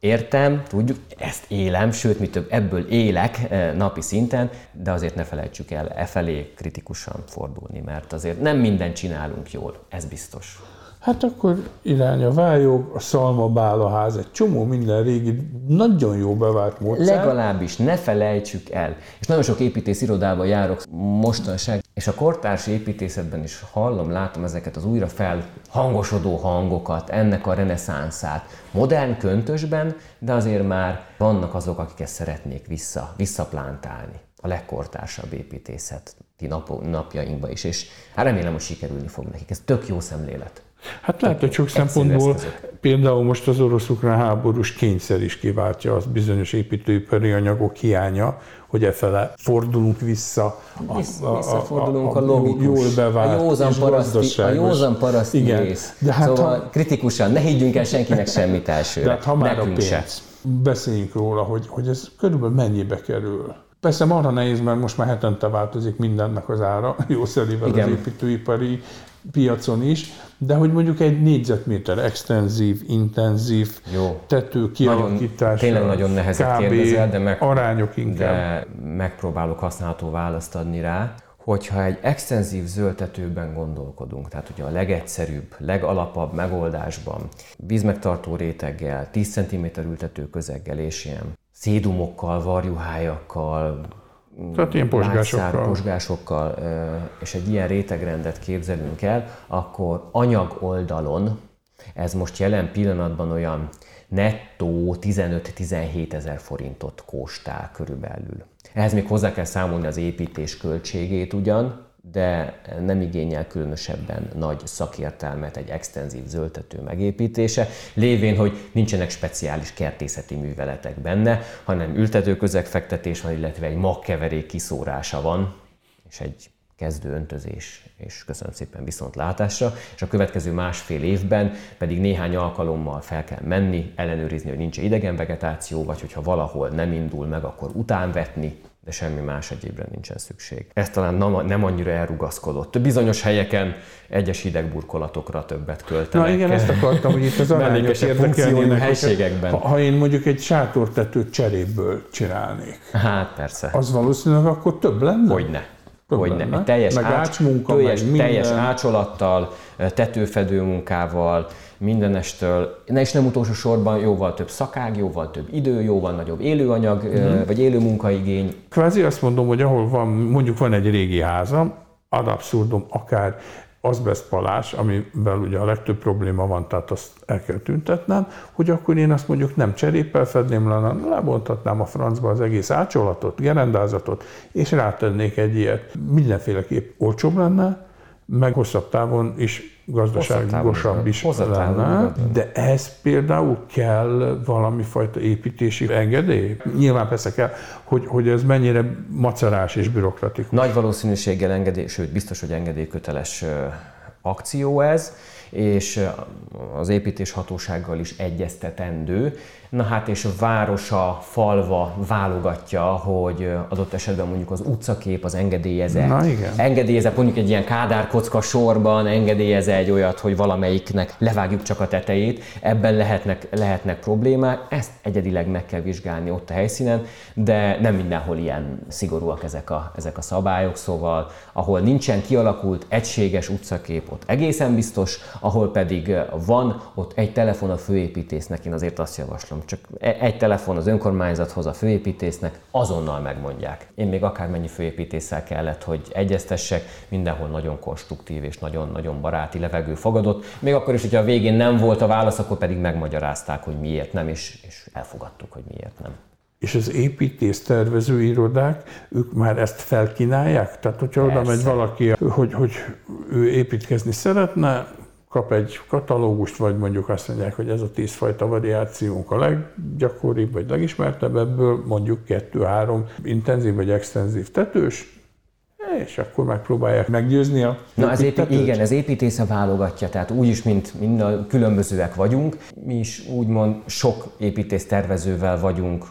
értem, tudjuk, ezt élem, sőt, mi több, ebből élek eh, napi szinten, de azért ne felejtsük el e felé kritikusan fordulni, mert azért nem mindent csinálunk jól, ez biztos. Hát akkor irány a vályog, a szalma bálaház, egy csomó minden régi, nagyon jó bevált módszer. Legalábbis ne felejtsük el. És nagyon sok építész irodában járok mostanság, és a kortárs építészetben is hallom, látom ezeket az újra felhangosodó hangokat, ennek a reneszánszát. Modern köntösben, de azért már vannak azok, akik ezt szeretnék vissza, visszaplántálni. A legkortársabb építészet nap, napjainkba is, és hát remélem, hogy sikerülni fog nekik. Ez tök jó szemlélet. Hát lehet, hogy sok szempontból például most az orosz-ukrán háborús kényszer is kiváltja az bizonyos építőipari anyagok hiánya, hogy efele fordulunk vissza. A, a, visszafordulunk a, a, a logikus, jól bevált a józan paraszti, a józan paraszti Igen. rész. De hát szóval ha, kritikusan, ne higgyünk el senkinek semmit elsőre. De hát ha már a pénz, se. beszéljünk róla, hogy, hogy ez körülbelül mennyibe kerül. Persze marha nehéz, mert most már hetente változik mindennek az ára, jószerivel az építőipari piacon is, de hogy mondjuk egy négyzetméter extenzív, intenzív Jó. tető kialakítása. Tényleg nagyon nehezen kérdezel, de, meg, arányok inkább. de megpróbálok használható választ adni rá. Hogyha egy extenzív zöldtetőben gondolkodunk, tehát ugye a legegyszerűbb, legalapabb megoldásban vízmegtartó réteggel, 10 cm ültető közeggel és ilyen szédumokkal, varjuhájakkal, tehát ilyen posgásokkal. posgásokkal, és egy ilyen rétegrendet képzelünk el, akkor anyag oldalon, ez most jelen pillanatban olyan nettó 15-17 ezer forintot kóstál körülbelül. Ehhez még hozzá kell számolni az építés költségét ugyan, de nem igényel különösebben nagy szakértelmet egy extenzív zöldtető megépítése, lévén, hogy nincsenek speciális kertészeti műveletek benne, hanem ültetőközegfektetés van, illetve egy magkeverék kiszórása van, és egy kezdő öntözés, és köszönöm szépen viszontlátásra, és a következő másfél évben pedig néhány alkalommal fel kell menni, ellenőrizni, hogy nincs idegen vegetáció, vagy hogyha valahol nem indul meg, akkor utánvetni, de semmi más egyébre nincsen szükség. Ez talán nem annyira elrugaszkodott. Bizonyos helyeken egyes hidegburkolatokra többet költenek. Na igen, ezt akartam, hogy itt az arányos érdekelnének. helységekben. Ha, ha én mondjuk egy sátortetőt cseréből csinálnék. Hát persze. Az valószínűleg akkor több lenne? Hogyne. Hogyne. Egy teljes, meg ács, munka, teljes, meg teljes ácsolattal, tetőfedő munkával, mindenestől, ne és nem utolsó sorban jóval több szakág, jóval több idő, jóval nagyobb élőanyag, mm-hmm. vagy élő munkaigény. Kvázi azt mondom, hogy ahol van, mondjuk van egy régi házam, ad abszurdum akár azbeszpalás, amivel ugye a legtöbb probléma van, tehát azt el kell tüntetnem, hogy akkor én azt mondjuk nem cseréppel fedném le, hanem lebontatnám a francba az egész ácsolatot, gerendázatot, és rátennék egy ilyet. Mindenféleképp olcsóbb lenne, meg hosszabb távon is gazdaságosabb is lenne, de ez például kell valami fajta építési engedély? Nyilván persze kell, hogy, hogy ez mennyire macerás és bürokratikus. Nagy valószínűséggel engedély, sőt biztos, hogy engedélyköteles akció ez, és az építés hatósággal is egyeztetendő, Na hát és a városa, falva válogatja, hogy adott esetben mondjuk az utcakép az engedélyezett. Na igen. Engedélyezett mondjuk egy ilyen kádárkocka sorban, engedélyez egy olyat, hogy valamelyiknek levágjuk csak a tetejét. Ebben lehetnek, lehetnek problémák, ezt egyedileg meg kell vizsgálni ott a helyszínen, de nem mindenhol ilyen szigorúak ezek a, ezek a szabályok, szóval ahol nincsen kialakult egységes utcakép, ott egészen biztos, ahol pedig van, ott egy telefon a főépítésznek, én azért azt javaslom, csak e- egy telefon az önkormányzathoz, a főépítésznek, azonnal megmondják. Én még akármennyi főépítéssel kellett, hogy egyeztessek, mindenhol nagyon konstruktív és nagyon-nagyon baráti levegő fogadott. Még akkor is, hogyha a végén nem volt a válasz, akkor pedig megmagyarázták, hogy miért nem, és, és elfogadtuk, hogy miért nem. És az építész tervező irodák, ők már ezt felkínálják? Tehát, hogyha Persze. oda megy valaki, hogy, hogy ő építkezni szeretne, kap egy katalógust, vagy mondjuk azt mondják, hogy ez a tíz fajta variációnk a leggyakoribb, vagy legismertebb, ebből mondjuk kettő-három intenzív vagy extenzív tetős, és akkor megpróbálják meggyőzni a Na az épi, igen, az építésze válogatja, tehát úgy is, mint mind a különbözőek vagyunk, mi is úgymond sok építész tervezővel vagyunk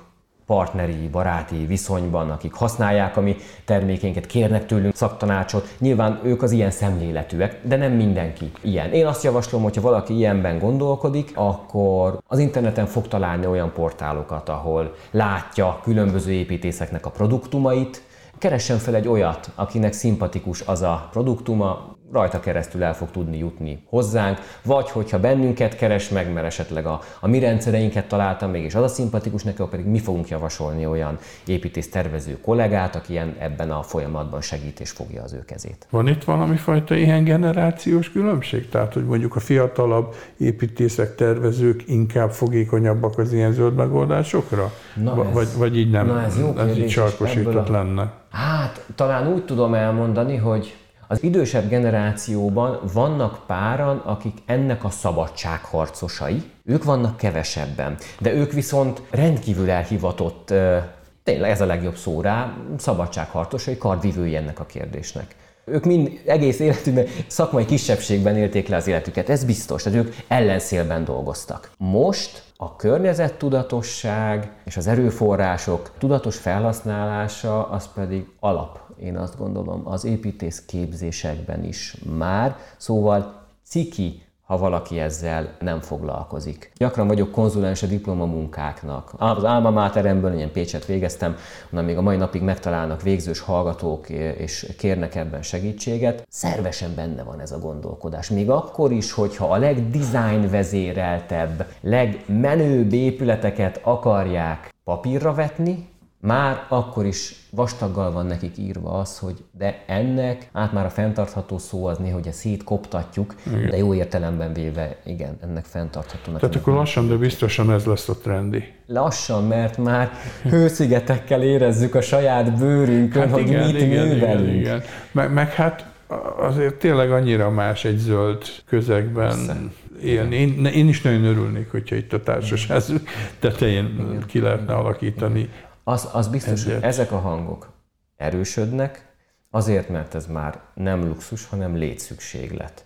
partneri, baráti viszonyban, akik használják a mi termékénket, kérnek tőlünk szaktanácsot. Nyilván ők az ilyen szemléletűek, de nem mindenki ilyen. Én azt javaslom, hogyha valaki ilyenben gondolkodik, akkor az interneten fog találni olyan portálokat, ahol látja különböző építészeknek a produktumait, keressen fel egy olyat, akinek szimpatikus az a produktuma, rajta keresztül el fog tudni jutni hozzánk, vagy hogyha bennünket keres meg, mert esetleg a, a mi rendszereinket találtam még, és az a szimpatikus neki, pedig mi fogunk javasolni olyan építész tervező kollégát, aki ilyen, ebben a folyamatban segít és fogja az ő kezét. Van itt valami fajta ilyen generációs különbség? Tehát, hogy mondjuk a fiatalabb építészek, tervezők inkább fogékonyabbak az ilyen zöld megoldásokra? Na ez, vagy, vagy így nem? Na ez jó ez így sarkosított lenne? Hát talán úgy tudom elmondani, hogy az idősebb generációban vannak páran, akik ennek a szabadságharcosai, ők vannak kevesebben, de ők viszont rendkívül elhivatott, tényleg ez a legjobb szó rá, szabadságharcosai, kardvívői ennek a kérdésnek. Ők mind egész életükben szakmai kisebbségben élték le az életüket, ez biztos, tehát ők ellenszélben dolgoztak. Most a környezettudatosság és az erőforrások tudatos felhasználása az pedig alap, én azt gondolom, az építész képzésekben is már, szóval ciki ha valaki ezzel nem foglalkozik. Gyakran vagyok konzulens a diplomamunkáknak. Az Alma Materemből, ilyen Pécset végeztem, onnan még a mai napig megtalálnak végzős hallgatók, és kérnek ebben segítséget. Szervesen benne van ez a gondolkodás. Még akkor is, hogyha a legdesign vezéreltebb, legmenőbb épületeket akarják papírra vetni, már akkor is vastaggal van nekik írva az, hogy de ennek, át már a fenntartható szó az néha, hogy a szétkoptatjuk, igen. de jó értelemben véve, igen, ennek fenntarthatónak. Tehát akkor lassan, de biztosan ez lesz a trendi. Lassan, mert már hőszigetekkel érezzük a saját bőrünkön, hát hogy igen, mit igen, művelünk. Igen, igen. Meg, meg hát azért tényleg annyira más egy zöld közegben élni. Én, én is nagyon örülnék, hogyha itt a társaság tetején ki lehetne alakítani az, az biztos, Ezért. hogy ezek a hangok erősödnek, azért, mert ez már nem luxus, hanem létszükséglet.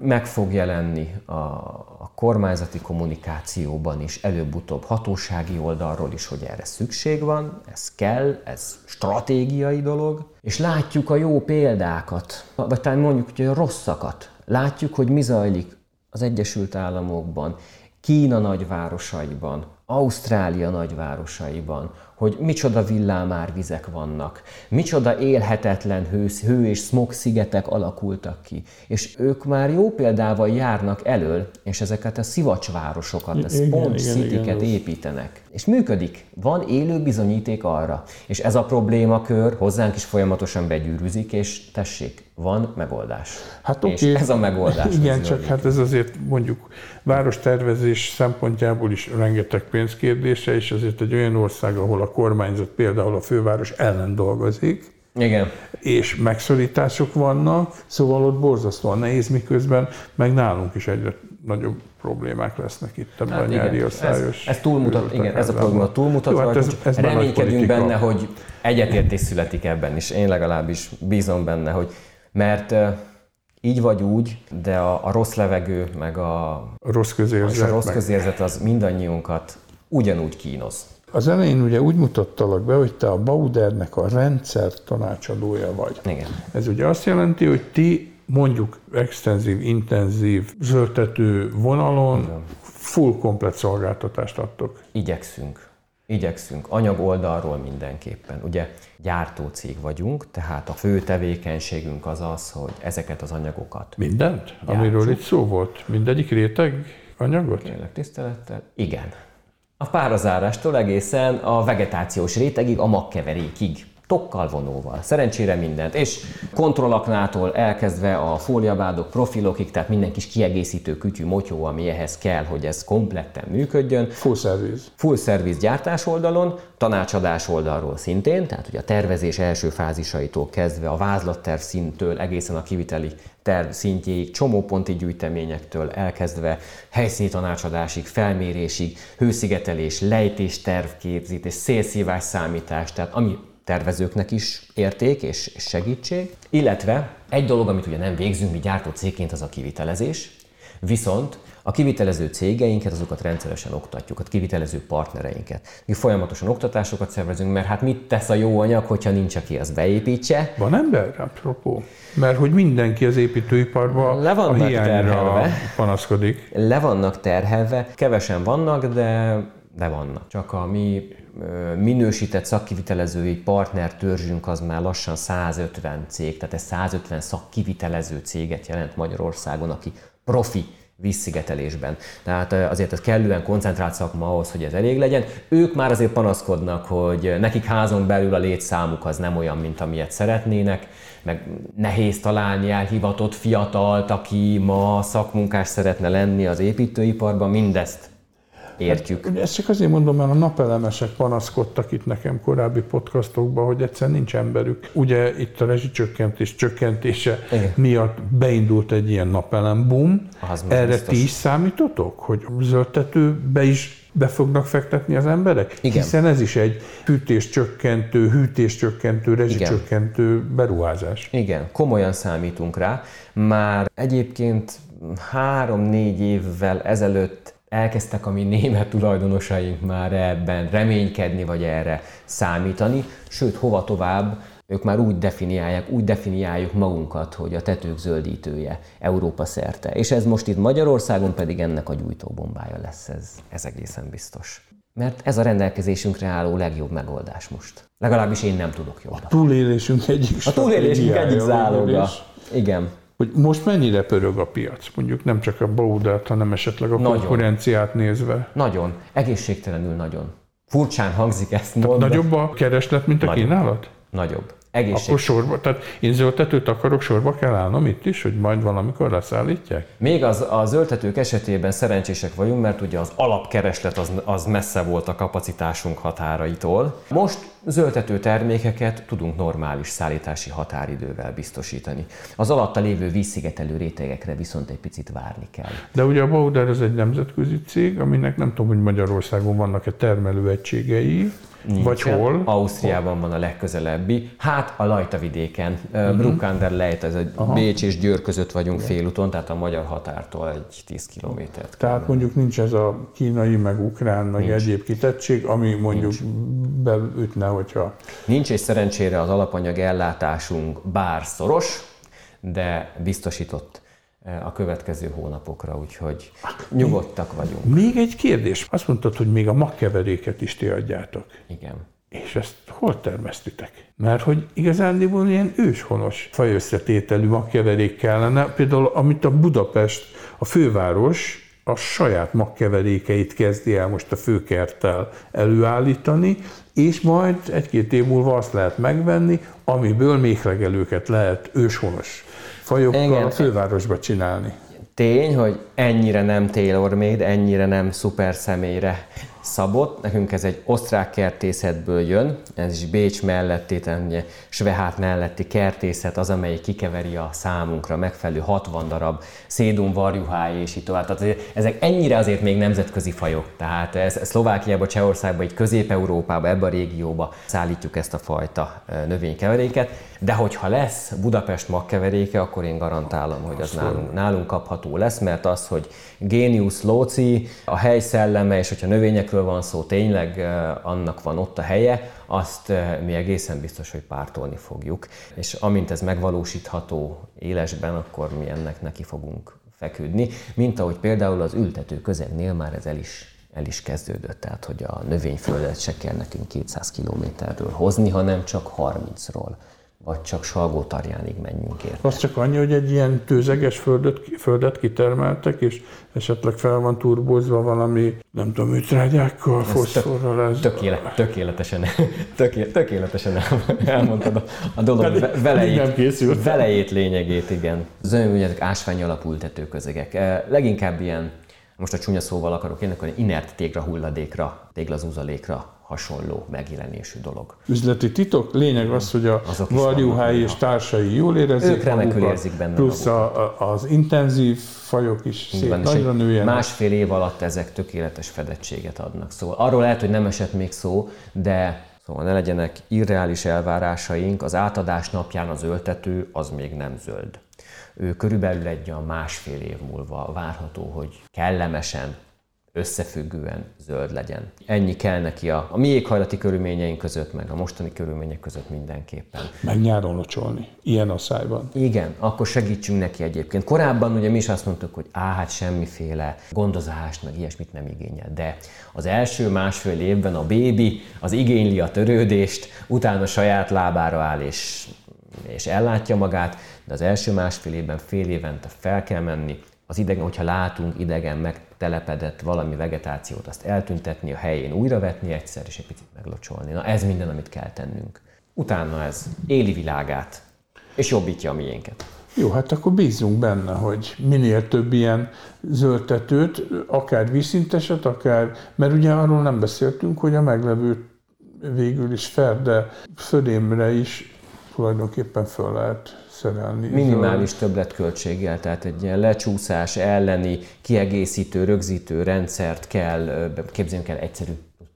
Meg fog jelenni a, a kormányzati kommunikációban is, előbb-utóbb hatósági oldalról is, hogy erre szükség van, ez kell, ez stratégiai dolog, és látjuk a jó példákat, vagy talán mondjuk, hogy a rosszakat. Látjuk, hogy mi zajlik az Egyesült Államokban, Kína nagyvárosaiban, Ausztrália nagyvárosaiban, hogy micsoda villámárvizek vannak, micsoda élhetetlen hő, hő és smog szigetek alakultak ki. És ők már jó példával járnak elől, és ezeket a szivacsvárosokat, a sponge cityket építenek. És működik. Van élő bizonyíték arra. És ez a problémakör hozzánk is folyamatosan begyűrűzik, és tessék, van megoldás. Hát. És ez a megoldás. Igen, csak hát ez azért mondjuk várostervezés szempontjából is rengeteg pénzkérdése, és azért egy olyan ország, ahol a kormányzat például a főváros ellen dolgozik, igen. És megszorítások vannak, szóval ott borzasztóan nehéz, miközben meg nálunk is egyre nagyobb problémák lesznek itt ebben hát a nyári osztályos. Ez, ez túlmutat, igen, ez a probléma túlmutat, Jó, hát ez, ez reménykedünk benne, hogy egyetértés születik ebben is. Én legalábbis bízom benne, hogy mert így vagy úgy, de a, a rossz levegő, meg a, a rossz közérzet, a rossz közérzet az mindannyiunkat ugyanúgy kínoz. Az elején ugye úgy mutattalak be, hogy te a Baudernek a rendszer tanácsadója vagy. Igen. Ez ugye azt jelenti, hogy ti mondjuk extenzív, intenzív zöldtető vonalon Igen. full komplet szolgáltatást adtok. Igyekszünk. Igyekszünk. Anyag oldalról mindenképpen. Ugye gyártócég vagyunk, tehát a fő tevékenységünk az az, hogy ezeket az anyagokat Mindent? Gyártsuk. Amiről itt szó volt? Mindegyik réteg anyagot? Kérlek tisztelettel. Igen. A párazárástól egészen a vegetációs rétegig, a magkeverékig tokkal vonóval. Szerencsére mindent. És kontrollaknától elkezdve a fóliabádok, profilokig, tehát minden kis kiegészítő kütyű, motyó, ami ehhez kell, hogy ez kompletten működjön. Full service. Full service gyártás oldalon, tanácsadás oldalról szintén, tehát ugye a tervezés első fázisaitól kezdve a vázlatterv szintől egészen a kiviteli terv szintjéig, csomóponti gyűjteményektől elkezdve helyszíni tanácsadásig, felmérésig, hőszigetelés, lejtés, tervképzítés, szélszívás számítás, tehát ami tervezőknek is érték és segítség. Illetve egy dolog, amit ugye nem végzünk mi gyártó cégként, az a kivitelezés. Viszont a kivitelező cégeinket, azokat rendszeresen oktatjuk, a kivitelező partnereinket. Mi folyamatosan oktatásokat szervezünk, mert hát mit tesz a jó anyag, hogyha nincs, aki azt beépítse. Van ember, apropó? Mert hogy mindenki az építőiparban Le vannak a hiányra terhelve. panaszkodik. Le vannak terhelve, kevesen vannak, de de vannak. Csak a mi minősített szakkivitelezői partner törzsünk az már lassan 150 cég, tehát ez 150 szakkivitelező céget jelent Magyarországon, aki profi vízszigetelésben. Tehát azért ez kellően koncentrált szakma ahhoz, hogy ez elég legyen. Ők már azért panaszkodnak, hogy nekik házon belül a létszámuk az nem olyan, mint amilyet szeretnének, meg nehéz találni elhivatott fiatalt, aki ma szakmunkás szeretne lenni az építőiparban, mindezt értjük. Hát, ezt csak azért mondom, mert a napelemesek panaszkodtak itt nekem korábbi podcastokban, hogy egyszer nincs emberük. Ugye itt a rezsicsökkentés csökkentése Igen. miatt beindult egy ilyen napelem boom. Erre biztos. ti is számítotok, hogy zöldtetőbe is be fognak fektetni az emberek? Igen. Hiszen ez is egy fűtéscsökkentő, hűtéscsökkentő, rezsicsökkentő beruházás. Igen, komolyan számítunk rá. Már egyébként három-négy évvel ezelőtt elkezdtek a mi német tulajdonosaink már ebben reménykedni, vagy erre számítani, sőt, hova tovább, ők már úgy definiálják, úgy definiáljuk magunkat, hogy a tetők zöldítője Európa szerte. És ez most itt Magyarországon pedig ennek a gyújtóbombája lesz, ez, ez egészen biztos. Mert ez a rendelkezésünkre álló legjobb megoldás most. Legalábbis én nem tudok jobban. A túlélésünk egyik A túlélésünk egyik záloga. Igen. Hogy most mennyire pörög a piac? Mondjuk nem csak a Baudát, hanem esetleg a nagyon. konkurenciát nézve. Nagyon. Egészségtelenül nagyon. Furcsán hangzik ezt mondani. Nagyobb a kereslet, mint a nagyobb. kínálat? Nagyobb. Egészség. Akkor sorba, tehát én zöldtetőt akarok, sorba kell állnom itt is, hogy majd valamikor leszállítják? Még az, a zöldtetők esetében szerencsések vagyunk, mert ugye az alapkereslet az, az messze volt a kapacitásunk határaitól. Most zöldtető termékeket tudunk normális szállítási határidővel biztosítani. Az alatta lévő vízszigetelő rétegekre viszont egy picit várni kell. De ugye a Bauder ez egy nemzetközi cég, aminek nem tudom, hogy Magyarországon vannak-e termelőegységei, Nincsen. Vagy hol? Ausztriában van a legközelebbi. Hát a Lajta vidéken. Uh-huh. Bruckander Lejt, ez egy Aha. Bécs és Győr között vagyunk Igen. félúton, tehát a magyar határtól egy 10 kilométert. Tehát kell. mondjuk nincs ez a kínai, meg ukrán, meg nincs. egyéb kitettség, ami mondjuk nincs. beütne, hogyha... Nincs, és szerencsére az alapanyag ellátásunk bár szoros, de biztosított a következő hónapokra, úgyhogy nyugodtak vagyunk. Még egy kérdés. Azt mondtad, hogy még a magkeveréket is ti adjátok. Igen. És ezt hol termesztitek? Mert hogy igazándiból ilyen őshonos fajösszetételű magkeverék kellene, például amit a Budapest, a főváros a saját magkeverékeit kezdi el most a főkerttel előállítani, és majd egy-két év múlva azt lehet megvenni, amiből méhlegelőket lehet őshonos fajokkal Igen. fővárosba csinálni. Tény, hogy ennyire nem tailor made, ennyire nem szuper személyre szabott. Nekünk ez egy osztrák kertészetből jön, ez is Bécs melletti, tehát Svehát melletti kertészet az, amelyik kikeveri a számunkra megfelelő 60 darab szédum, varjuháj és így tovább. Tehát ezek ennyire azért még nemzetközi fajok. Tehát ez Szlovákiába, Csehországba, így Közép-Európába, ebbe a régióba szállítjuk ezt a fajta növénykeveréket. De hogyha lesz Budapest magkeveréke, akkor én garantálom, hogy az nálunk, nálunk kapható lesz, mert az, hogy génius lóci, a hely szelleme, és hogyha növényekről van szó, tényleg annak van ott a helye, azt mi egészen biztos, hogy pártolni fogjuk. És amint ez megvalósítható élesben, akkor mi ennek neki fogunk feküdni, mint ahogy például az ültető közegnél már ez el is el is kezdődött, tehát hogy a növényföldet se kell nekünk 200 kilométerről hozni, hanem csak 30-ról vagy csak Salgótarjánig menjünk érte. Az csak annyi, hogy egy ilyen tőzeges földet, földet kitermeltek, és esetleg fel van turbózva valami, nem tudom, műtrágyákkal, foszforral. Ez tökéle, tökéletesen, tökéle, tökéletesen elmondtad a, a dolog velejét, nem készült. velejét, lényegét, igen. Zömmel, ásvány alapú ültetőközegek. Leginkább ilyen, most a csúnya szóval akarok én, akkor inert tégra hulladékra, téglazúzalékra hasonló megjelenésű dolog. Üzleti titok? Lényeg az, hogy a varjúháj és társai jól érezzék Ők remekül magukat, érzik benne Plusz a, az intenzív fajok is szép van, nagyra nőjenek. Másfél év alatt ezek tökéletes fedettséget adnak. Szóval arról lehet, hogy nem esett még szó, de Szóval ne legyenek irreális elvárásaink, az átadás napján az öltető az még nem zöld. Ő körülbelül egy a másfél év múlva várható, hogy kellemesen összefüggően zöld legyen. Ennyi kell neki a, a mi éghajlati körülményeink között, meg a mostani körülmények között mindenképpen. Meg nyáron locsolni, ilyen a szájban. Igen, akkor segítsünk neki egyébként. Korábban ugye mi is azt mondtuk, hogy á, hát semmiféle gondozást, meg ilyesmit nem igényel. De az első másfél évben a bébi az igényli a törődést, utána saját lábára áll és és ellátja magát, de az első másfél évben fél évente fel kell menni, az idegen, hogyha látunk idegen megtelepedett valami vegetációt, azt eltüntetni, a helyén újravetni egyszer, és egy picit meglocsolni. Na ez minden, amit kell tennünk. Utána ez éli világát, és jobbítja a miénket. Jó, hát akkor bízunk benne, hogy minél több ilyen zöldtetőt, akár vízszinteset, akár, mert ugye arról nem beszéltünk, hogy a meglevő végül is ferde födémre is tulajdonképpen föl lehet szerelni. Minimális többletköltséggel, tehát egy ilyen lecsúszás elleni kiegészítő, rögzítő rendszert kell, képzeljünk el egyszerű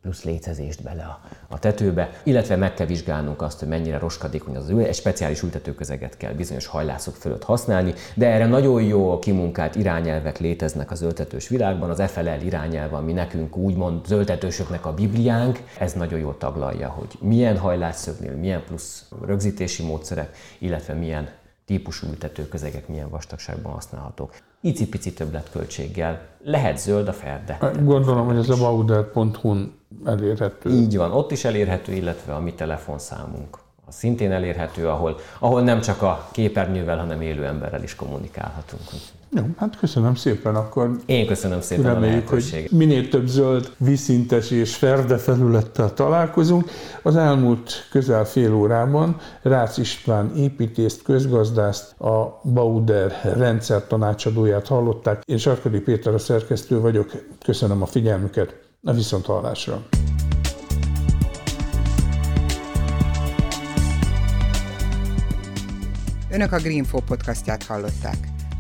plusz létezést bele a, a tetőbe, illetve meg kell vizsgálnunk azt, hogy mennyire roskadékony az ülő, egy speciális ültetőközeget kell bizonyos hajlászok fölött használni, de erre nagyon jó kimunkált irányelvek léteznek az zöldetős világban, az FLL irányelv, ami nekünk úgymond zöldetősöknek a bibliánk, ez nagyon jól taglalja, hogy milyen hajlászszögnél, milyen plusz rögzítési módszerek, illetve milyen típusú ültetőközegek milyen vastagságban használhatók. Icipici többletköltséggel lehet zöld a ferde. Gondolom, hogy ez a bauder.hu-n elérhető. Így van, ott is elérhető, illetve a mi telefonszámunk. Az szintén elérhető, ahol, ahol nem csak a képernyővel, hanem élő emberrel is kommunikálhatunk. Jó, hát köszönöm szépen akkor. Én köszönöm szépen Reméljük, a hogy minél több zöld, vízszintes és ferde felülettel találkozunk. Az elmúlt közel fél órában Rácz István építészt, közgazdászt, a Bauder rendszer tanácsadóját hallották. Én Sarkadi Péter a szerkesztő vagyok. Köszönöm a figyelmüket. A viszont Önök a Greenfo podcastját hallották.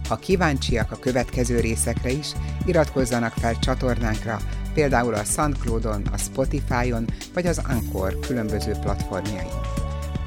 Ha kíváncsiak a következő részekre is, iratkozzanak fel csatornánkra, például a SoundCloud-on, a Spotify-on vagy az Anchor különböző platformjain.